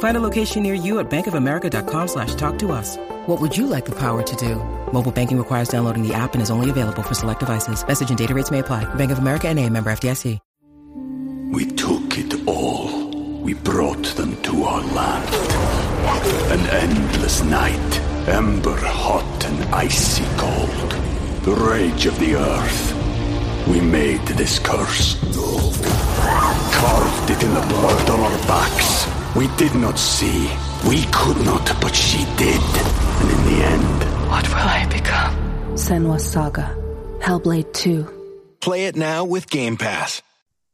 Find a location near you at bankofamerica.com slash talk to us. What would you like the power to do? Mobile banking requires downloading the app and is only available for select devices. Message and data rates may apply. Bank of America and a member FDIC. We took it all. We brought them to our land. An endless night, ember hot and icy cold. The rage of the earth. We made this curse. Carved it in the blood on our backs. We did not see. We could not, but she did. And in the end, What will I become? Senua's Saga. Hellblade 2. Play it now with Game Pass.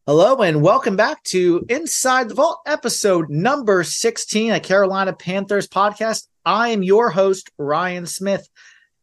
Hello and welcome back to Inside the Vault, episode number 16, a Carolina Panthers podcast. I am your host, Ryan Smith.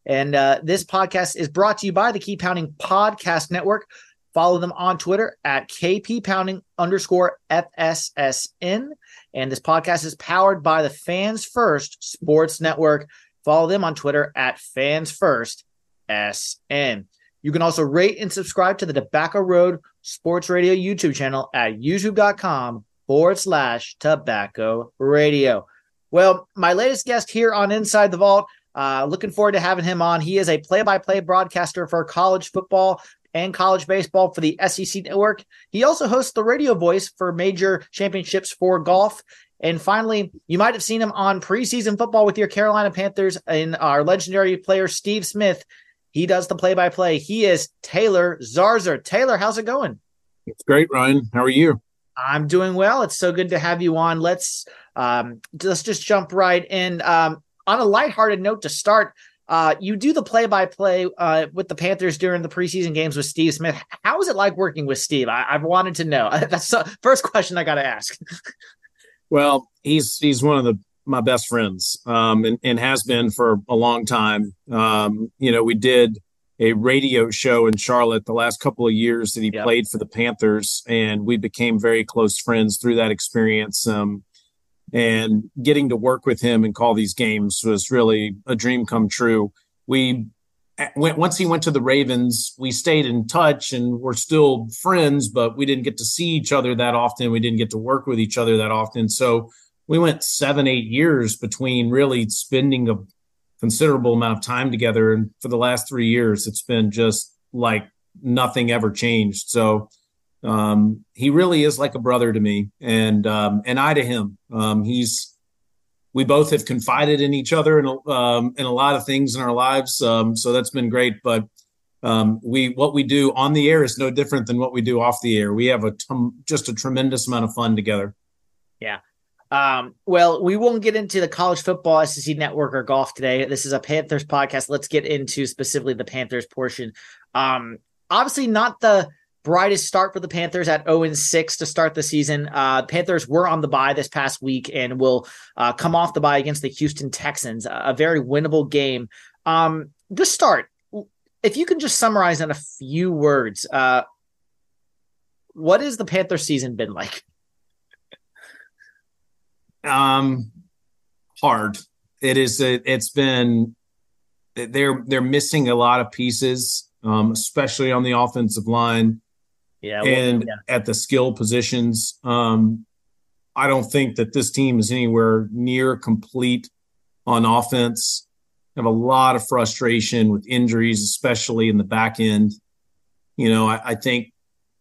And uh, this podcast is brought to you by the Keep Pounding Podcast Network. Follow them on Twitter at KP Pounding underscore FSSN. And this podcast is powered by the Fans First Sports Network. Follow them on Twitter at Fans First SN. You can also rate and subscribe to the Tobacco Road Sports Radio YouTube channel at youtube.com forward slash tobacco radio. Well, my latest guest here on Inside the Vault, uh, looking forward to having him on. He is a play by play broadcaster for college football and college baseball for the SEC network. He also hosts the radio voice for major championships for golf. And finally, you might have seen him on preseason football with your Carolina Panthers and our legendary player, Steve Smith. He does the play by play. He is Taylor Zarzour. Taylor, how's it going? It's great, Ryan. How are you? I'm doing well. It's so good to have you on. Let's um, let's just jump right in. Um, on a lighthearted note to start, uh, you do the play by play with the Panthers during the preseason games with Steve Smith. How is it like working with Steve? I, have wanted to know. That's the first question I got to ask. well, he's he's one of the my best friends, um, and, and has been for a long time. Um, you know, we did a radio show in Charlotte the last couple of years that he yep. played for the Panthers, and we became very close friends through that experience. Um, and getting to work with him and call these games was really a dream come true. We eh, went once he went to the Ravens, we stayed in touch and we're still friends, but we didn't get to see each other that often. We didn't get to work with each other that often. So we went seven, eight years between really spending a considerable amount of time together. And for the last three years, it's been just like nothing ever changed. So um, he really is like a brother to me, and um, and I to him. Um, he's we both have confided in each other in a, um, in a lot of things in our lives. Um, so that's been great. But um, we what we do on the air is no different than what we do off the air. We have a just a tremendous amount of fun together. Yeah. Um, well, we won't get into the college football SEC network or golf today. This is a Panthers podcast. Let's get into specifically the Panthers portion. Um, obviously, not the brightest start for the Panthers at 0 6 to start the season. Uh, Panthers were on the bye this past week and will uh, come off the bye against the Houston Texans, a very winnable game. Um, to start, if you can just summarize in a few words, uh, what has the Panther season been like? Um, hard. It is. It's been. They're they're missing a lot of pieces, um, especially on the offensive line Yeah, well, and yeah. at the skill positions. Um, I don't think that this team is anywhere near complete on offense. Have a lot of frustration with injuries, especially in the back end. You know, I, I think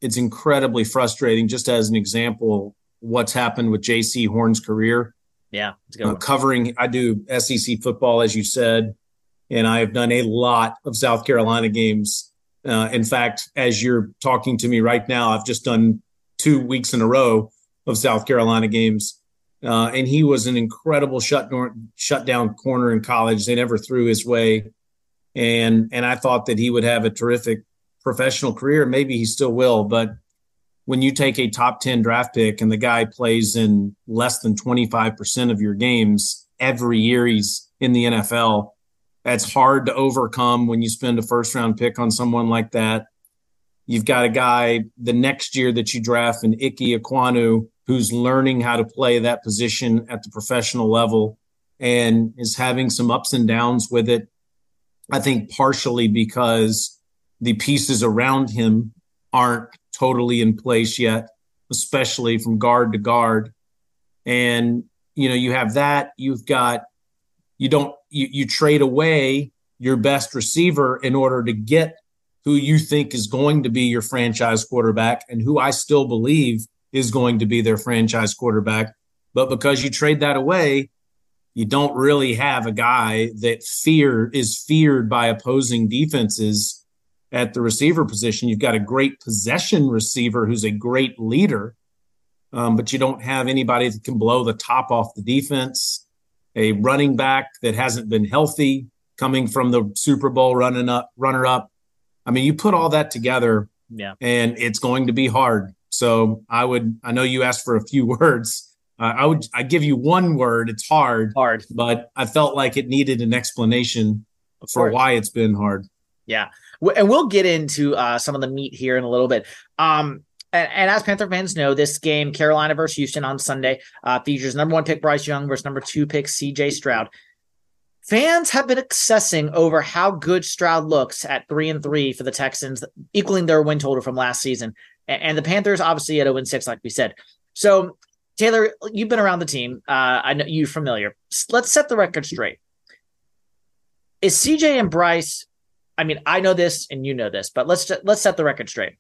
it's incredibly frustrating. Just as an example, what's happened with Jaycee Horn's career. Yeah, uh, covering. I do SEC football, as you said, and I have done a lot of South Carolina games. Uh, in fact, as you're talking to me right now, I've just done two weeks in a row of South Carolina games. Uh, and he was an incredible shut down, corner in college. They never threw his way, and and I thought that he would have a terrific professional career. Maybe he still will, but when you take a top 10 draft pick and the guy plays in less than 25% of your games every year he's in the NFL, that's hard to overcome when you spend a first round pick on someone like that. You've got a guy the next year that you draft, an Ike Ekwonu, who's learning how to play that position at the professional level and is having some ups and downs with it. I think partially because the pieces around him aren't totally in place yet, especially from guard to guard. And, you know, you have that. You've got, you don't, you, you trade away your best receiver in order to get who you think is going to be your franchise quarterback and who I still believe is going to be their franchise quarterback. But because you trade that away, you don't really have a guy that fear is feared by opposing defenses at the receiver position. You've got a great possession receiver who's a great leader, um, but you don't have anybody that can blow the top off the defense. A running back that hasn't been healthy, coming from the Super Bowl running up, runner up. I mean, you put all that together, yeah, and it's going to be hard. So I would, I know you asked for a few words. Uh, I would, I give you one word. It's hard, hard, but I felt like it needed an explanation for why it's been hard. Yeah, and we'll get into uh, some of the meat here in a little bit. Um, and, and, as Panther fans know, this game, Carolina versus Houston on Sunday, uh, features number one pick Bryce Young versus number two pick CJ Stroud. Fans have been obsessing over how good Stroud looks at three and three for the Texans, equaling their win total from last season. And, and the Panthers, obviously, at 0 6, like we said. So, Taylor, you've been around the team. Uh, I know you're familiar. Let's set the record straight. Is CJ and Bryce I mean, I know this and you know this, but let's let's set the record straight.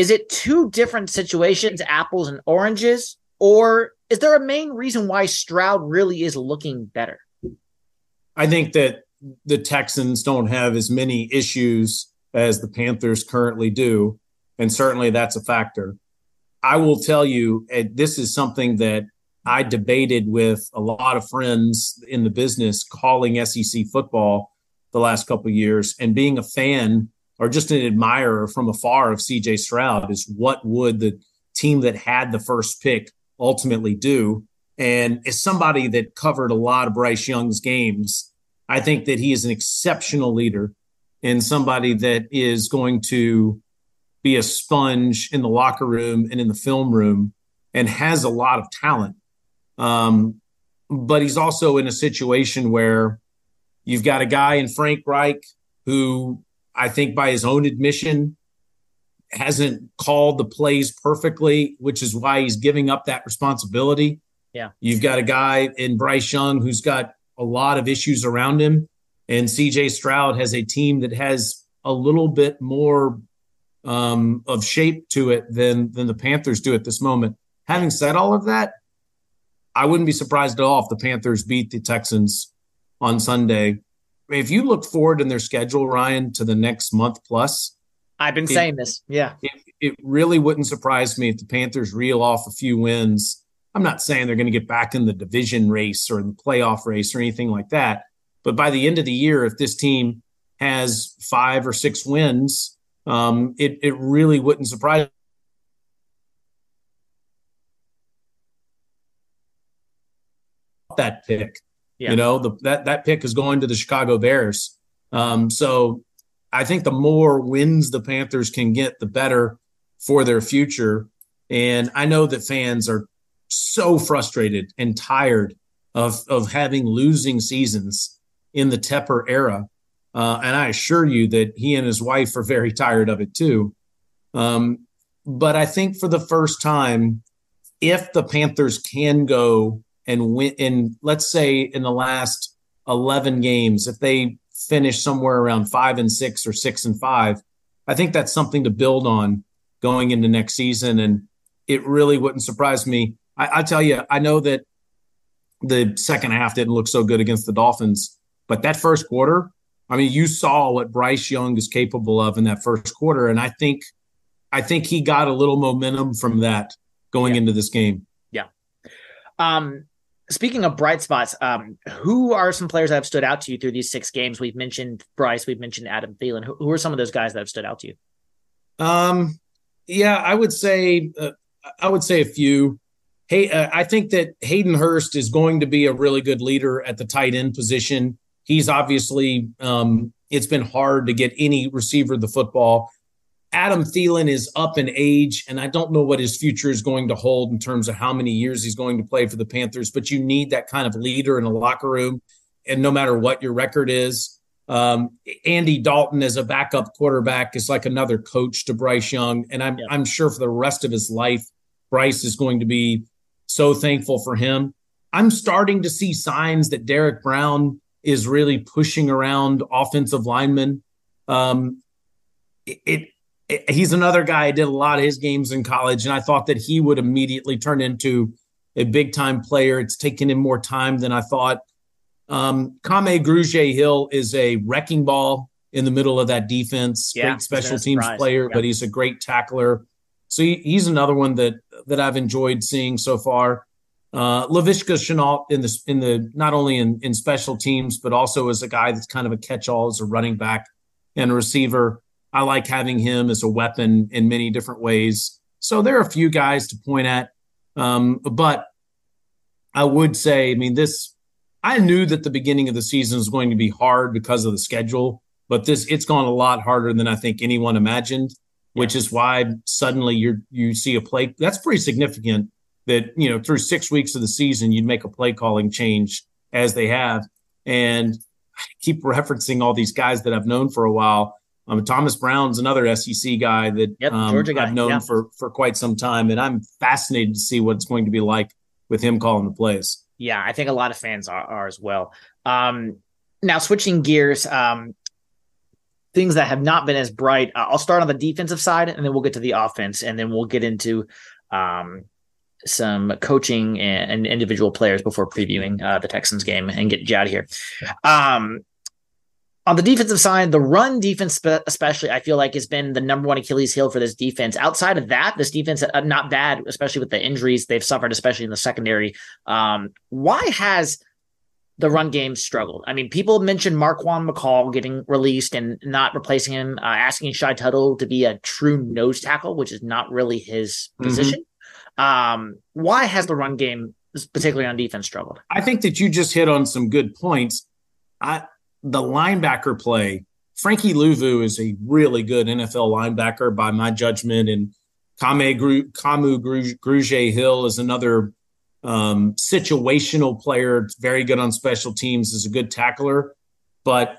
Is it two different situations, apples and oranges, or is there a main reason why Stroud really is looking better? I think that the Texans don't have as many issues as the Panthers currently do, and certainly that's a factor. I will tell you, this is something that I debated with a lot of friends in the business calling SEC football the last couple years and being a fan or just an admirer from afar of CJ Stroud is what would the team that had the first pick ultimately do? And as somebody that covered a lot of Bryce Young's games, I think that he is an exceptional leader and somebody that is going to be a sponge in the locker room and in the film room and has a lot of talent. Um, but he's also in a situation where You've got a guy in Frank Reich who I think by his own admission hasn't called the plays perfectly, which is why he's giving up that responsibility. Yeah. You've got a guy in Bryce Young who's got a lot of issues around him. And CJ Stroud has a team that has a little bit more um, of shape to it than than the Panthers do at this moment. Having said all of that, I wouldn't be surprised at all if the Panthers beat the Texans on Sunday. If you look forward in their schedule, Ryan, to the next month plus, I've been it, saying this. Yeah. It, it really wouldn't surprise me if the Panthers reel off a few wins. I'm not saying they're going to get back in the division race or the playoff race or anything like that. But by the end of the year, if this team has five or six wins, um, it, it really wouldn't surprise that pick. Yeah. You know, the, that that pick is going to the Chicago Bears. Um, so I think the more wins the Panthers can get, the better for their future. And I know that fans are so frustrated and tired of of having losing seasons in the Tepper era. Uh, and I assure you that he and his wife are very tired of it too. Um, but I think for the first time, if the Panthers can go and win, in let's say in the last 11 games, if they finish somewhere around five and six or six and five, I think that's something to build on going into next season. And it really wouldn't surprise me. I, I tell you, I know that the second half didn't look so good against the Dolphins, but that first quarter, I mean, you saw what Bryce Young is capable of in that first quarter, and I think, I think he got a little momentum from that going yeah. into this game. Yeah. Um, speaking of bright spots, um, who are some players that have stood out to you through these six games? We've mentioned Bryce, we've mentioned Adam Thielen. Who, who are some of those guys that have stood out to you? Um, yeah, I would say, uh, I would say a few. Hey, uh, I think that Hayden Hurst is going to be a really good leader at the tight end position. He's obviously, um, it's been hard to get any receiver the football. Adam Thielen is up in age, and I don't know what his future is going to hold in terms of how many years he's going to play for the Panthers, but you need that kind of leader in a locker room. And no matter what your record is, um, Andy Dalton as a backup quarterback is like another coach to Bryce Young. And I'm, yeah. I'm sure for the rest of his life, Bryce is going to be so thankful for him. I'm starting to see signs that Derrick Brown is really pushing around offensive linemen. Um, it, it, he's another guy. I did a lot of his games in college, and I thought that he would immediately turn into a big time player. It's taken him more time than I thought. Um, Kamu Grugier-Hill is a wrecking ball in the middle of that defense. Yeah, great special teams player, yeah. but he's a great tackler. So he, he's another one that that I've enjoyed seeing so far. Uh, Laviska Shenault in the in the not only in in special teams but also as a guy that's kind of a catch-all as a running back and receiver. I like having him as a weapon in many different ways. So there are a few guys to point at, um, but I would say, I mean, this. I knew that the beginning of the season was going to be hard because of the schedule, but this it's gone a lot harder than I think anyone imagined. Which is why suddenly you you see a play that's pretty significant that you know through six weeks of the season you'd make a play calling change as they have and I keep referencing all these guys that I've known for a while. Um, Thomas Brown's another SEC guy that yep, um, guy. I've known yeah. for for quite some time, and I'm fascinated to see what it's going to be like with him calling the plays. Yeah, I think a lot of fans are, are as well. Um, now switching gears, um, things that have not been as bright. Uh, I'll start on the defensive side, and then we'll get to the offense, and then we'll get into um, some coaching and, and individual players before previewing uh, the Texans game and get you out of here. Um, on the defensive side, the run defense, especially, I feel like has been the number one Achilles heel for this defense. Outside of that, this defense uh, not bad, especially with the injuries they've suffered, especially in the secondary. Um, why has the run game struggled? I mean, people mentioned Marquan McCall getting released and not replacing him, uh, asking Shy Tuttle to be a true nose tackle, which is not really his mm-hmm. position. Um, why has the run game, particularly on defense, struggled? I think that you just hit on some good points. I, the linebacker play, Frankie Luvu is a really good NFL linebacker by my judgment, and Kame Gru, Kamu Grugier-Hill is another um, situational player. Very good on special teams, is a good tackler, but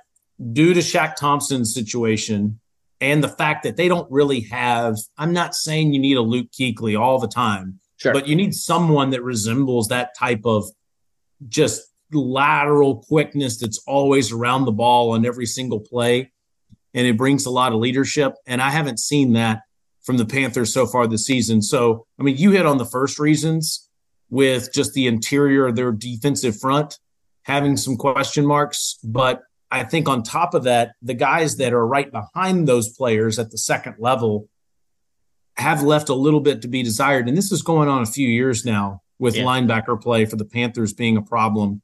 due to Shaq Thompson's situation, and the fact that they don't really have i'm not saying you need a luke kuechly all the time sure. but you need someone that resembles that type of just lateral quickness that's always around the ball on every single play and it brings a lot of leadership and i haven't seen that from the panthers so far this season so i mean you hit on the first reasons with just the interior of their defensive front having some question marks but I think on top of that, the guys that are right behind those players at the second level have left a little bit to be desired. And this is going on a few years now with yeah. linebacker play for the Panthers being a problem.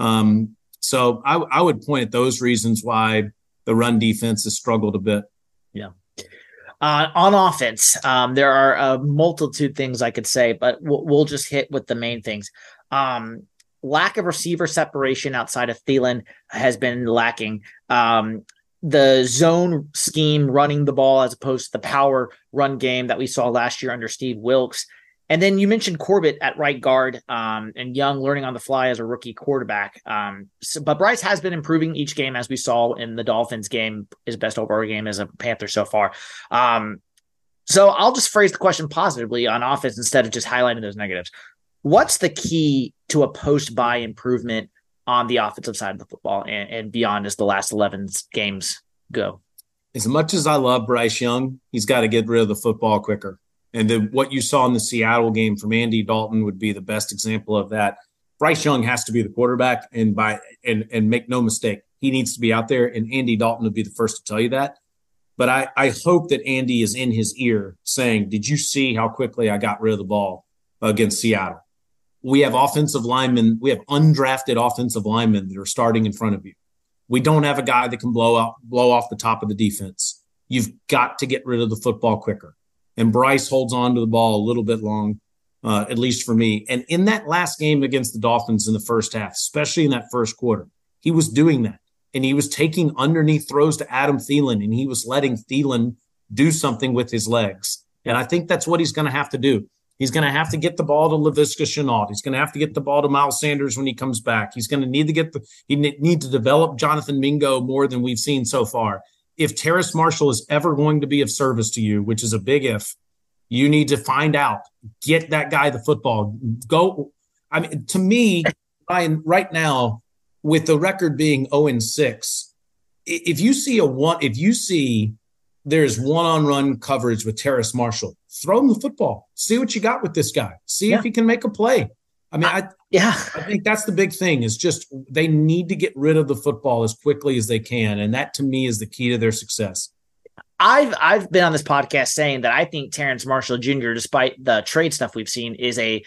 Um, so I, I would point at those reasons why the run defense has struggled a bit. Yeah. Uh, on offense, um, there are a multitude things I could say, but we'll, we'll just hit with the main things. Um, lack of receiver separation outside of Thielen has been lacking. Um, the zone scheme running the ball as opposed to the power run game that we saw last year under Steve Wilks. And then you mentioned Corbett at right guard um, and Young learning on the fly as a rookie quarterback. Um, so, but Bryce has been improving each game, as we saw in the Dolphins game, his best overall game as a Panther so far. Um, So I'll just phrase the question positively on offense instead of just highlighting those negatives. What's the key to a post bye improvement on the offensive side of the football and, and beyond as the last 11 games go? As much as I love Bryce Young, he's got to get rid of the football quicker. And the, what you saw in the Seattle game from Andy Dalton would be the best example of that. Bryce Young has to be the quarterback, and by and and make no mistake, he needs to be out there. And Andy Dalton would be the first to tell you that. But I, I hope that Andy is in his ear saying, Did you see how quickly I got rid of the ball against Seattle? We have offensive linemen, we have undrafted offensive linemen that are starting in front of you. We don't have a guy that can blow out blow off the top of the defense. You've got to get rid of the football quicker. And Bryce holds on to the ball a little bit long, uh, at least for me. And in that last game against the Dolphins in the first half, especially in that first quarter, he was doing that and he was taking underneath throws to Adam Thielen and he was letting Thielen do something with his legs. And I think that's what he's going to have to do. He's going to have to get the ball to Laviska Shenault. He's going to have to get the ball to Miles Sanders when he comes back. He's going to need to get the he need to develop Jonathan Mingo more than we've seen so far. If Terrace Marshall is ever going to be of service to you, which is a big if, you need to find out. Get that guy the football. Go. I mean, to me, Ryan, right now, with the record being 0 and 6, if you see a one, if you see there's one on run coverage with Terrace Marshall, throw him the football. See what you got with this guy. See yeah. if he can make a play. I mean, I, yeah, I think that's the big thing is just they need to get rid of the football as quickly as they can. And that to me is the key to their success. I've I've been on this podcast saying that I think Terrace Marshall Jr., despite the trade stuff we've seen, is a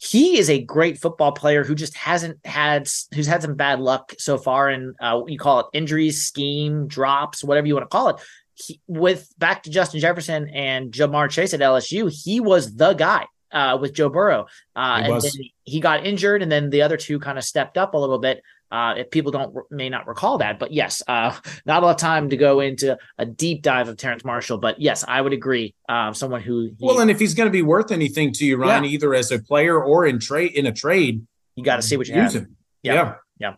he is a great football player who just hasn't had who's had some bad luck so far and uh, you call it injuries scheme drops whatever you want to call it he, with back to justin jefferson and ja'marr chase at lsu he was the guy uh, with joe burrow uh, and then he got injured and then the other two kind of stepped up a little bit uh, if people don't may not recall that, but yes, uh, not a lot of time to go into a deep dive of Terrace Marshall. But yes, I would agree. Um, someone who he, well, and if he's going to be worth anything to you, Ryan, yeah. either as a player or in trade in a trade, you got to see what you use have. him. Yeah, yeah.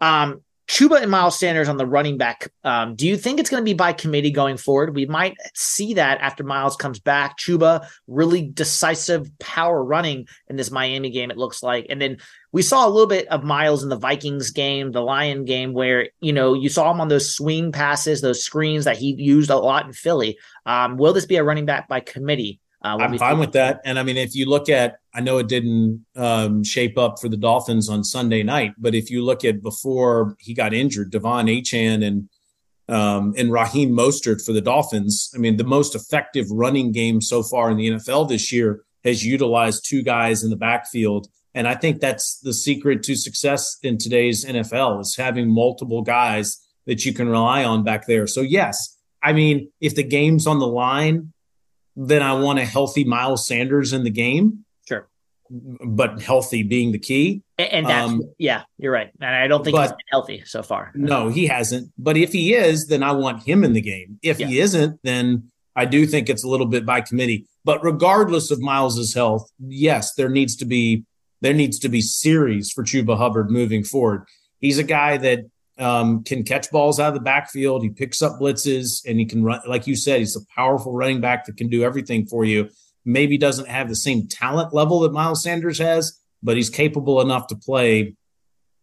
yeah. Um, Chuba and Miles Sanders on the running back. Um, do you think it's going to be by committee going forward? We might see that after Miles comes back. Chuba really decisive power running in this Miami game. It looks like, and then we saw a little bit of Miles in the Vikings game, the Lion game, where you know you saw him on those swing passes, those screens that he used a lot in Philly. Um, will this be a running back by committee? Uh, I'm fine with that. And I mean, if you look at, I know it didn't um, shape up for the Dolphins on Sunday night, but if you look at before he got injured, De'Von Achane and um, and Raheem Mostert for the Dolphins. I mean, the most effective running game so far in the NFL this year has utilized two guys in the backfield. And I think that's the secret to success in today's NFL is having multiple guys that you can rely on back there. So yes, I mean, if the game's on the line, then I want a healthy Miles Sanders in the game. Sure. But healthy being the key. And, that's, um, yeah, you're right. And I don't think but, he's been healthy so far. No, he hasn't. But if he is, then I want him in the game. If yeah. he isn't, then I do think it's a little bit by committee. But regardless of Miles's health, yes, there needs to be there needs to be series for Chuba Hubbard moving forward. He's a guy that um, can catch balls out of the backfield. He picks up blitzes and he can run, like you said, he's a powerful running back that can do everything for you. Maybe doesn't have the same talent level that Miles Sanders has, but he's capable enough to play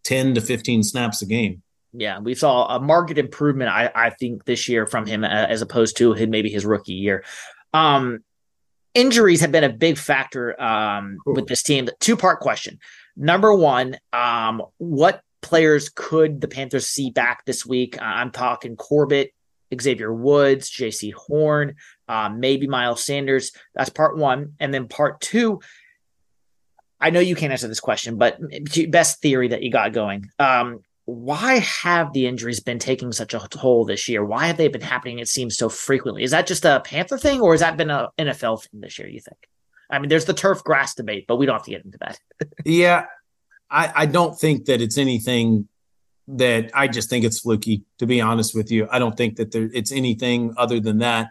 10 to 15 snaps a game. Yeah, we saw a market improvement, I, I think, this year from him as opposed to his, maybe his rookie year. Um, injuries have been a big factor um, with this team. Two part question. Number one, um, what players could the Panthers see back this week? Uh, I'm talking Corbett, Xavier Woods, Jaycee Horn, uh, maybe Miles Sanders. That's part one. And then part two, I know you can't answer this question, but best theory that you got going. Um, why have the injuries been taking such a toll this year? Why have they been happening? It seems so frequently. Is that just a Panther thing, or has that been a NFL thing this year? You think? I mean, there's the turf grass debate, but we don't have to get into that. yeah, I, I don't think that it's anything that I just think it's fluky, to be honest with you. I don't think that there, it's anything other than that.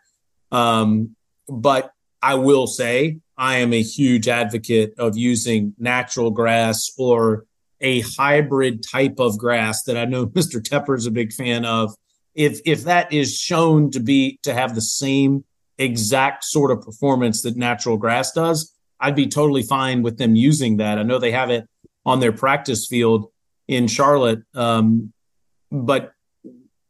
Um, but I will say I am a huge advocate of using natural grass or a hybrid type of grass that I know Mr. Tepper is a big fan of. If if that is shown to be to have the same exact sort of performance that natural grass does, I'd be totally fine with them using that. I know they have it on their practice field in Charlotte, um, but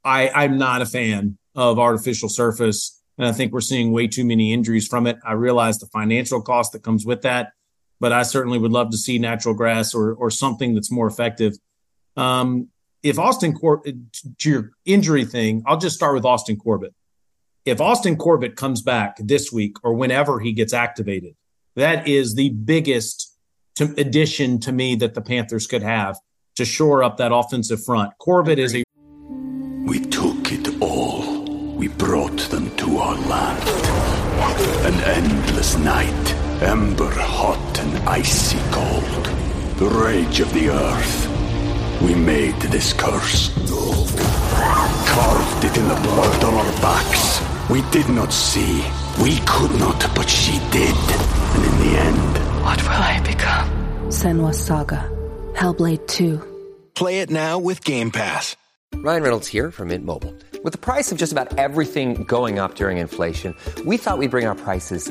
I, I'm not a fan of artificial surface. And I think we're seeing way too many injuries from it. I realize the financial cost that comes with that, but I certainly would love to see natural grass or, or something that's more effective. Um, if Austin Corbett, to your injury thing, I'll just start with Austin Corbett. If Austin Corbett comes back this week or whenever he gets activated, that is the biggest to, addition to me that the Panthers could have to shore up that offensive front. Corbett is a. We took it all. We brought them to our land. An endless night, ember hot and icy cold. The rage of the earth. We made this curse. Carved it in the blood on our backs. We did not see. We could not, but she did. And in the end. What will I become? Senua's Saga. Hellblade 2. Play it now with Game Pass. Ryan Reynolds here from Mint Mobile. With the price of just about everything going up during inflation, we thought we'd bring our prices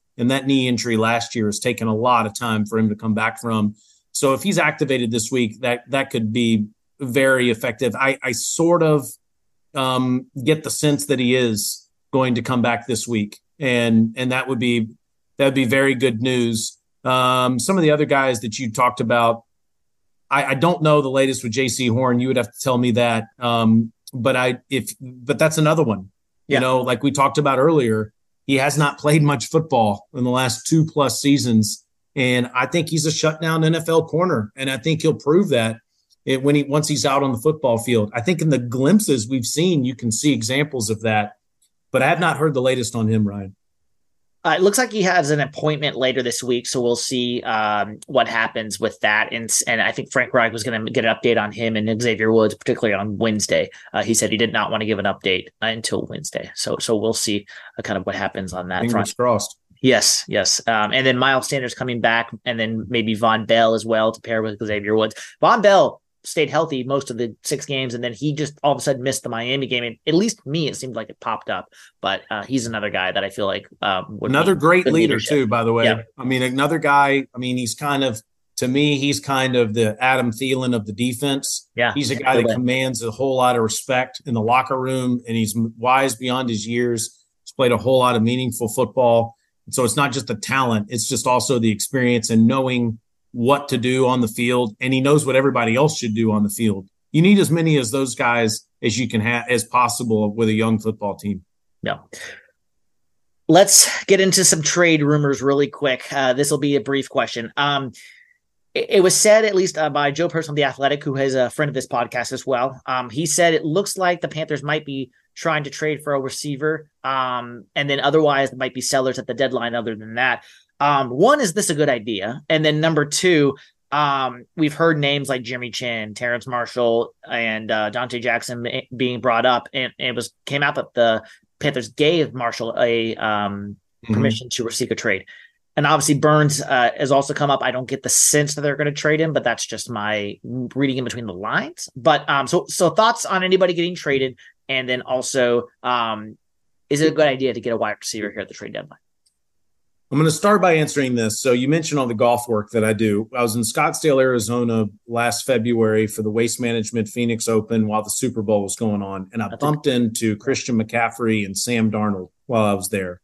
And that knee injury last year has taken a lot of time for him to come back from. So if he's activated this week, that that could be very effective. I, I sort of um, get the sense that he is going to come back this week, and and that would be that would be very good news. Um, some of the other guys that you talked about, I, I don't know the latest with Jaycee Horn. You would have to tell me that. Um, but I if but that's another one. Yeah. You know, like we talked about earlier, he has not played much football in the last two plus seasons. And I think he's a shutdown NFL corner. And I think he'll prove that when he once he's out on the football field. I think in the glimpses we've seen, you can see examples of that. But I have not heard the latest on him, Ryan. Uh, it looks like he has an appointment later this week, so we'll see um, what happens with that. And and I think Frank Reich was going to get an update on him and Xavier Woods, particularly on Wednesday. Uh, he said he did not want to give an update uh, until Wednesday, so so we'll see uh, kind of what happens on that Fingers front. crossed. Yes, yes, um, and then Miles Sanders coming back, and then maybe Vonn Bell as well to pair with Xavier Woods. Vonn Bell stayed healthy most of the six games, and then he just all of a sudden missed the Miami game. And at least me, it seemed like it popped up. But uh, he's another guy that I feel like um, would be Another great leader leadership. too, by the way. Yeah. I mean, another guy. I mean, he's kind of to me, he's kind of the Adam Thielen of the defense. Yeah, He's a guy that commands a whole lot of respect in the locker room, and he's wise beyond his years. He's played a whole lot of meaningful football. So it's not just the talent; it's just also the experience and knowing what to do on the field, and he knows what everybody else should do on the field. You need as many as those guys as you can have as possible with a young football team. Yeah. Let's get into some trade rumors really quick. Uh, this will be a brief question. Um, it, it was said, at least uh, by Joe Person the Athletic, who is a friend of this podcast as well. Um, he said it looks like the Panthers might be trying to trade for a receiver, um, and then otherwise might be sellers at the deadline. Other than that, um, one is this a good idea, and then number two, um, we've heard names like Jimmy Chinn, Terrace Marshall, and uh, Donte Jackson being brought up, and it was came out that the Panthers gave Marshall a um, Mhm. permission to seek a trade. And obviously, Burns uh, has also come up. I don't get the sense that they're going to trade him, but that's just my reading in between the lines. But um, so so thoughts on anybody getting traded, and then also, um, is it a good idea to get a wide receiver here at the trade deadline? I'm going to start by answering this. So you mentioned all the golf work that I do. I was in Scottsdale, Arizona last February for the Waste Management Phoenix Open while the Super Bowl was going on, and I bumped into Christian McCaffrey and Sam Darnold while I was there.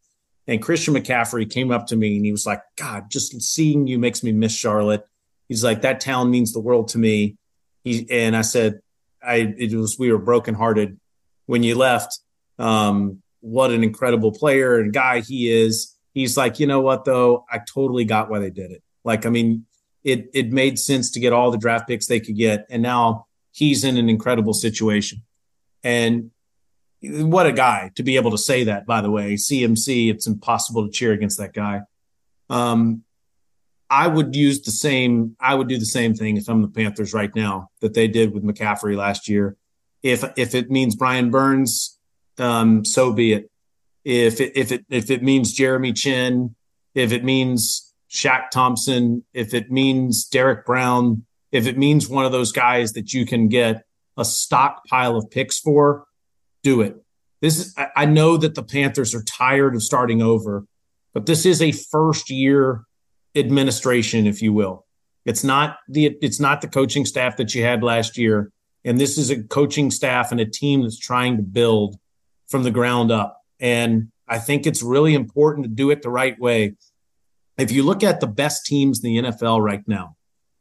And Christian McCaffrey came up to me and he was like, "God, just seeing you makes me miss Charlotte." He's like, "That town means the world to me." He and I said, "I it was we were brokenhearted when you left." Um, what an incredible player and guy he is he's like, you know what though, I totally got why they did it. Like, I mean, it it made sense to get all the draft picks they could get, and now he's in an incredible situation. And what a guy to be able to say that. By the way, CMC, it's impossible to cheer against that guy. Um, I would use the same. I would do the same thing if I'm the Panthers right now that they did with McCaffrey last year. If if it means Brian Burns, um, so be it. If it if it if it means Jeremy Chinn, if it means Shaq Thompson, if it means Derrick Brown, if it means one of those guys that you can get a stockpile of picks for, do it. This is, I know that the Panthers are tired of starting over, but this is a first year administration, if you will. It's not the it's not the coaching staff that you had last year, and this is a coaching staff and a team that's trying to build from the ground up. And I think it's really important to do it the right way. If you look at the best teams in the NFL right now,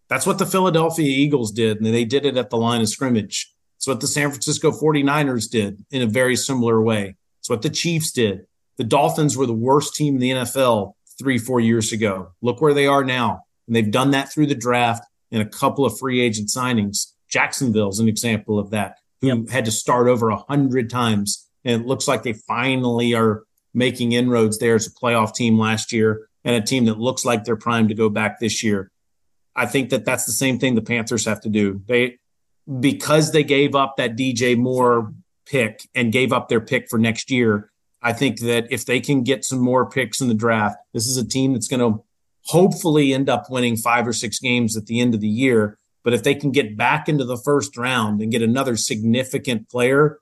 that's what the Philadelphia Eagles did, and they did it at the line of scrimmage. It's what the San Francisco 49ers did in a very similar way. It's what the Chiefs did. The Dolphins were the worst team in the NFL three, four years ago. Look where they are now. And they've done that through the draft and a couple of free agent signings. Jacksonville's an example of that, who yep. had to start over a hundred times. And it looks like they finally are making inroads there as a playoff team last year and a team that looks like they're primed to go back this year. I think that that's the same thing the Panthers have to do. They, because they gave up that DJ Moore pick and gave up their pick for next year, I think that if they can get some more picks in the draft, this is a team that's going to hopefully end up winning five or six games at the end of the year. But if they can get back into the first round and get another significant player,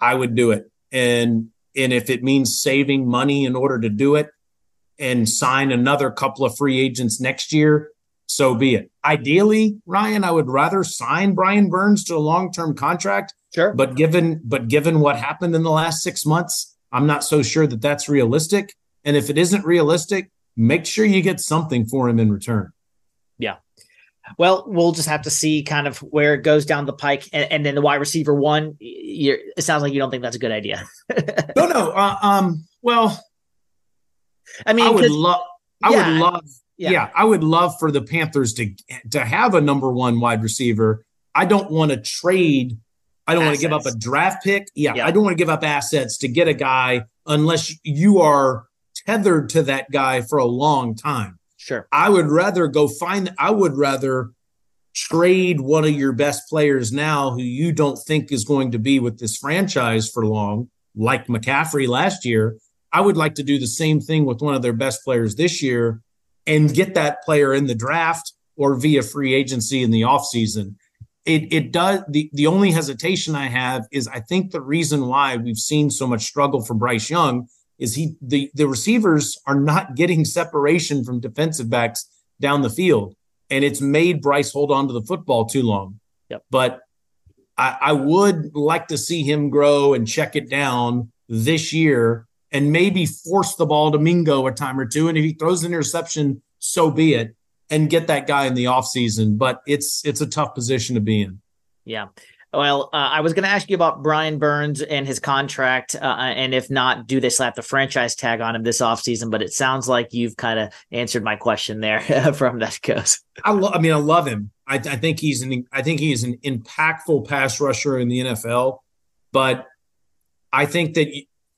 I would do it. And and if it means saving money in order to do it and sign another couple of free agents next year, so be it. Ideally, Ryan, I would rather sign Brian Burns to a long-term contract. Sure. But given but given what happened in the last 6 months, I'm not so sure that that's realistic. And if it isn't realistic, make sure you get something for him in return. Well, we'll just have to see kind of where it goes down the pike, and, and then the wide receiver one. it sounds like you don't think that's a good idea. no, no. Uh, um. Well, I mean, I would love. I yeah, would love. Yeah. yeah, I would love for the Panthers to to have a number one wide receiver. I don't want to trade I don't want to give up a draft pick. Yeah, yeah. I don't want to give up assets to get a guy unless you are tethered to that guy for a long time. Sure. I would rather go find, I would rather trade one of your best players now who you don't think is going to be with this franchise for long, like McCaffrey last year. I would like to do the same thing with one of their best players this year and get that player in the draft or via free agency in the offseason it it does the the only hesitation I have is I think the reason why we've seen so much struggle for Bryce Young is he the the receivers are not getting separation from defensive backs down the field, and it's made Bryce hold on to the football too long. Yep. But I, I would like to see him grow and check it down this year and maybe force the ball to Mingo a time or two. And if he throws an interception, so be it and get that guy in the offseason. But it's it's a tough position to be in. Yeah. Well, uh, I was going to ask you about Brian Burns and his contract, uh, and if not, do they slap the franchise tag on him this offseason? But it sounds like you've kind of answered my question there from that goes. I, lo- I mean, I love him. I, I think he's an I think he's an impactful pass rusher in the NFL, but I think that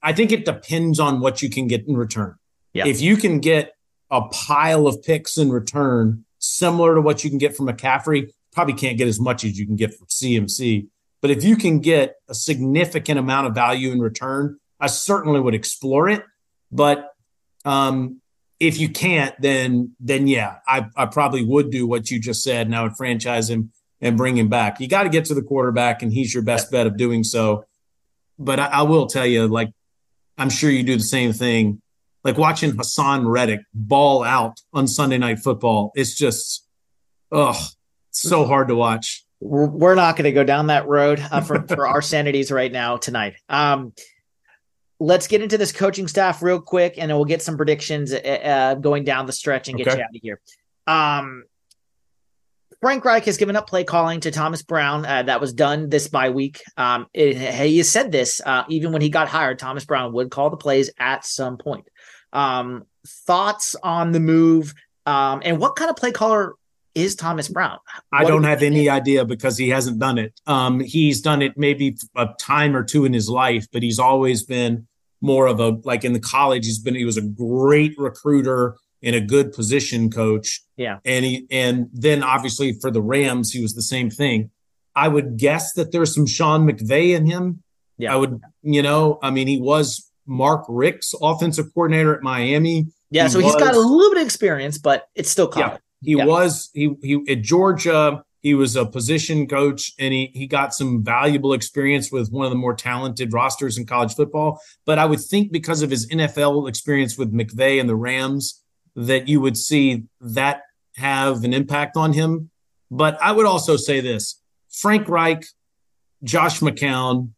I think it depends on what you can get in return. Yeah. If you can get a pile of picks in return, similar to what you can get from McCaffrey. Probably can't get as much as you can get from CMC. But if you can get a significant amount of value in return, I certainly would explore it. But um, if you can't, then then yeah, I, I probably would do what you just said. And I would franchise him and bring him back. You got to get to the quarterback, and he's your best bet of doing so. But I, I will tell you, like I'm sure you do the same thing like watching Haason Reddick ball out on Sunday Night Football. It's just, oh, so hard to watch. We're not going to go down that road uh, for, for our sanities right now tonight. Um, let's get into this coaching staff real quick, and then we'll get some predictions uh, uh going down the stretch and get okay. you out of here. Um, Frank Reich has given up play calling to Thomas Brown. Uh, that was done this bye week. Um, it, he has said this uh, even when he got hired. Thomas Brown would call the plays at some point. Um, thoughts on the move, um, and what kind of play caller is Thomas Brown? What I don't have any idea because he hasn't done it. Um, he's done it maybe a time or two in his life, but he's always been more of a like in the college. He's been he was a great recruiter and a good position coach. Yeah. And he and then obviously for the Rams, he was the same thing. I would guess that there's some Sean McVay in him. Yeah. I would, you know, I mean, he was Mark Richt's offensive coordinator at Miami. Yeah, He so he's got a little bit of experience, but it's still college. He Yeah. was he he at Georgia. He was a position coach, and he he got some valuable experience with one of the more talented rosters in college football. But I would think because of his NFL experience with McVay and the Rams, that you would see that have an impact on him. But I would also say this: Frank Reich, Josh McCown,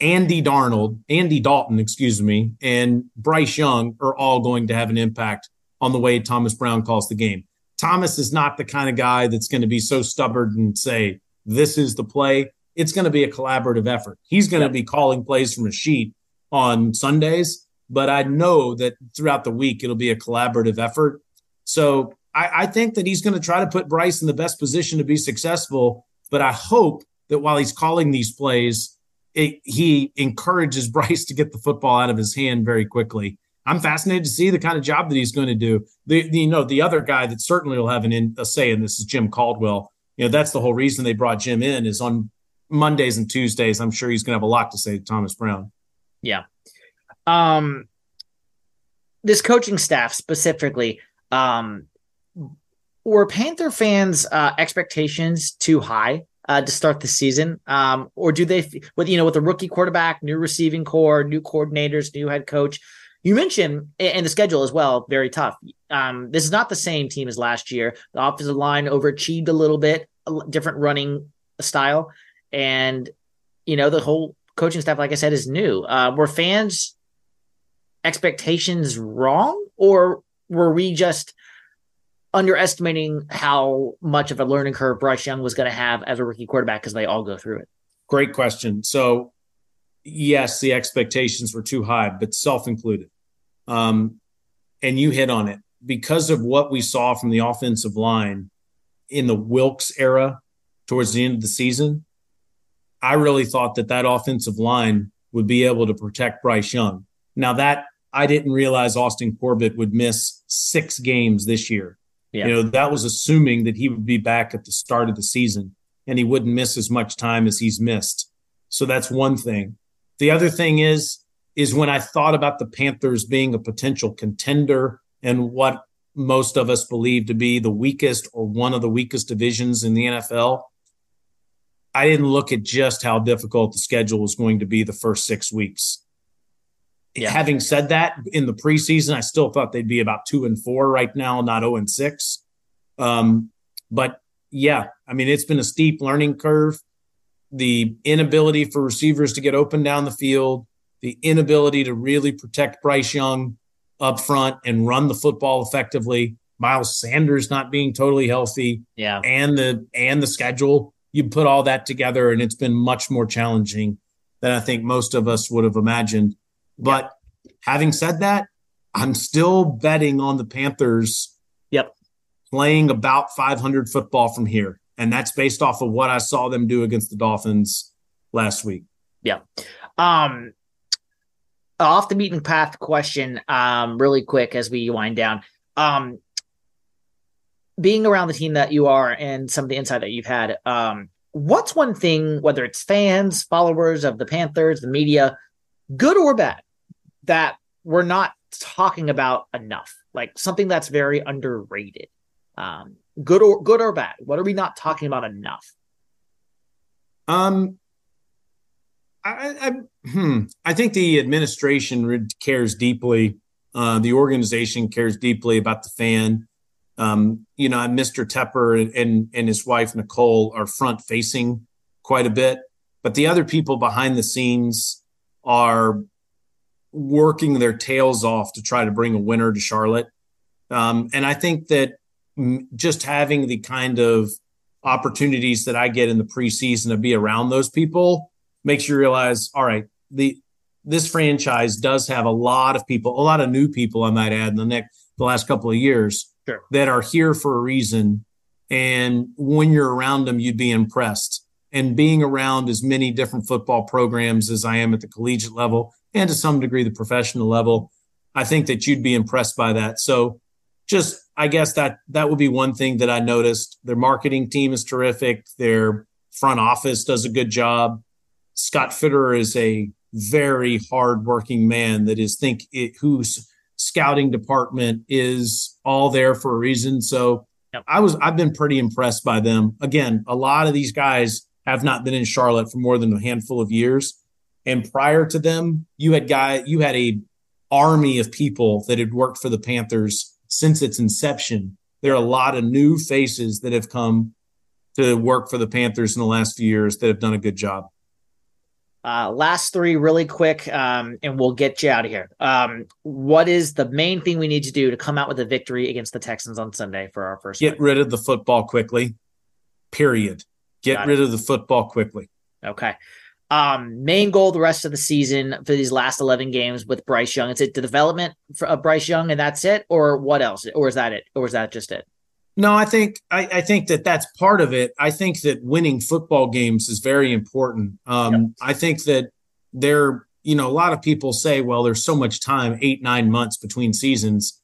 Andy Darnold, Andy Dalton, excuse me, and Bryce Young are all going to have an impact on the way Thomas Brown calls the game. Thomas is not the kind of guy that's going to be so stubborn and say, this is the play. It's going to be a collaborative effort. He's going to be calling plays from a sheet on Sundays, but I know that throughout the week, it'll be a collaborative effort. So I, I think that he's going to try to put Bryce in the best position to be successful. But I hope that while he's calling these plays, it, he encourages Bryce to get the football out of his hand very quickly. I'm fascinated to see the kind of job that he's going to do. The, the you know the other guy that certainly will have an in, a say in this is Jim Caldwell. You know that's the whole reason they brought Jim in is on Mondays and Tuesdays. I'm sure he's going to have a lot to say to Thomas Brown. Yeah. Um this coaching staff specifically, um were Panther fans uh expectations too high uh to start the season? Um or do they with you know with a rookie quarterback, new receiving corps, new coordinators, new head coach? You mentioned and the schedule as well, very tough. Um, this is not the same team as last year. The offensive line overachieved a little bit, a different running style, and you know the whole coaching staff, like I said, is new. Uh, were fans' expectations wrong, or were we just underestimating how much of a learning curve Bryce Young was going to have as a rookie quarterback because they all go through it? Great question. So, yes, the expectations were too high, but self included. Um, and you hit on it because of what we saw from the offensive line in the Wilks era towards the end of the season. I really thought that that offensive line would be able to protect Bryce Young. Now, that I didn't realize Austin Corbett would miss six games this year. Yeah. You know, that was assuming that he would be back at the start of the season and he wouldn't miss as much time as he's missed. So that's one thing. The other thing is, is when I thought about the Panthers being a potential contender and what most of us believe to be the weakest or one of the weakest divisions in the NFL, I didn't look at just how difficult the schedule was going to be the first six weeks. Yeah. Having said that, in the preseason, I still thought they'd be about two and four right now, not 0 and six. Um, but yeah, I mean, it's been a steep learning curve. The inability for receivers to get open down the field, the inability to really protect Bryce Young up front and run the football effectively. Miles Sanders not being totally healthy, Yeah. and the and the schedule. You put all that together, and it's been much more challenging than I think most of us would have imagined. But having said that, I'm still betting on the Panthers Yep. playing about 500 football from here. And that's based off of what I saw them do against the Dolphins last week. Yeah. Um off the beaten path question, um, really quick as we wind down. Um being around the team that you are and some of the insight that you've had, um, what's one thing, whether it's fans, followers of the Panthers, the media, good or bad, that we're not talking about enough? Like something that's very underrated. Um, good or good or bad. What are we not talking about enough? Um, I, I, hmm, I think the administration cares deeply. Uh, the organization cares deeply about the fan. Um, you know, Mr. Tepper and, and and his wife Nicole are front facing quite a bit, but the other people behind the scenes are working their tails off to try to bring a winner to Charlotte. Um, and I think that just having the kind of opportunities that I get in the preseason to be around those people makes you realize, all right, the this franchise does have a lot of people, a lot of new people, I might add, in the next the last couple of years Sure. that are here for a reason. And when you're around them, you'd be impressed. And being around as many different football programs as I am at the collegiate level and to some degree the professional level, I think that you'd be impressed by that. So just I guess that that would be one thing that I noticed. Their marketing team is terrific. Their front office does a good job. Scott Fitterer is a very hardworking man that is think it, whose scouting department is all there for a reason. So yep. I was I've been pretty impressed by them. Again, a lot of these guys have not been in Charlotte for more than a handful of years. And prior to them, you had guy you had a army of people that had worked for the Panthers since its inception. There are a lot of new faces that have come to work for the Panthers in the last few years that have done a good job. Uh, last three really quick, um, and we'll get you out of here. Um, what is the main thing we need to do to come out with a victory against the Texans on Sunday for our first? Get rid of the football quickly. Period. Get Got rid it. of the football quickly. Okay. Um, main goal the rest of the season for these last 11 games with Bryce Young. Is it the development for, of Bryce Young and that's it? Or what else? Or is that it? Or is that just it? No, I think I, I, think that that's part of it. I think that winning football games is very important. Um, yep. I think that there, you know, a lot of people say, well, there's so much time, eight nine months between seasons.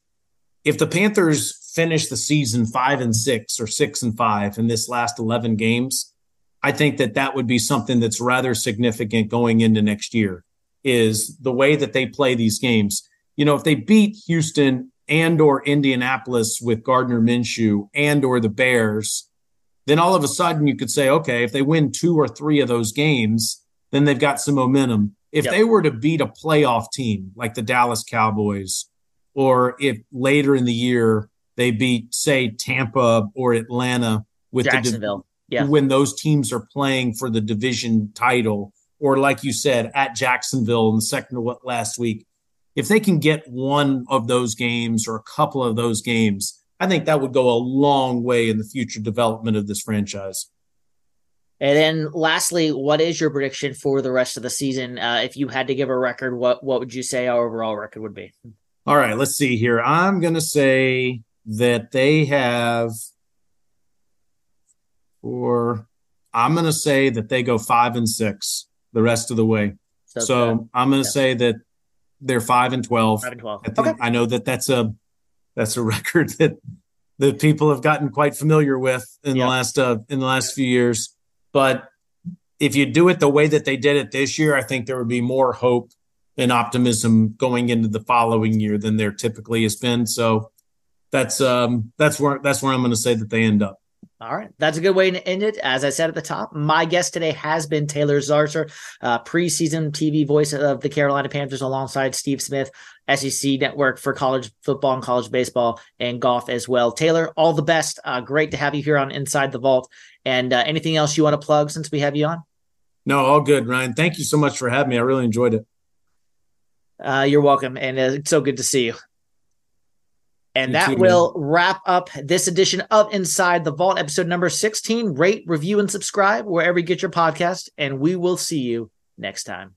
If the Panthers finish the season five and six or six and five in this last eleven games, I think that that would be something that's rather significant going into next year. Is the way that they play these games. You know, if they beat Houston and or Indianapolis with Gardner Minshew and or the Bears, then all of a sudden you could say, okay, if they win two or three of those games, then they've got some momentum. If yep. they were to beat a playoff team like the Dallas Cowboys, or if later in the year they beat, say, Tampa or Atlanta with Jacksonville, the, yeah. when those teams are playing for the division title, or like you said, at Jacksonville in the second last week, if they can get one of those games or a couple of those games, I think that would go a long way in the future development of this franchise. And then, lastly, what is your prediction for the rest of the season? Uh, if you had to give a record, what what would you say our overall record would be? All right, let's see here. I'm going to say that they have, or I'm going to say that they go five and six the rest of the way. So, so I'm going to yeah. say that they're five and twelve. Five and twelve. I, think, okay. I know that that's a that's a record that that people have gotten quite familiar with in yep. the last uh, in the last few years. But if you do it the way that they did it this year, I think there would be more hope and optimism going into the following year than there typically has been. So that's um that's where that's where I'm going to say that they end up. All right. That's a good way to end it. As I said at the top, my guest today has been Taylor Zarzour, uh, preseason TV voice of the Carolina Panthers alongside Steve Smith, SEC Network for college football and college baseball and golf as well. Taylor, all the best. Uh, great to have you here on Inside the Vault. And uh, anything else you want to plug since we have you on? No, all good, Ryan. Thank you so much for having me. I really enjoyed it. Uh, you're welcome. And uh, it's so good to see you. And that will wrap up this edition of Inside the Vault, episode number 16. Rate, review, and subscribe wherever you get your podcast. And we will see you next time.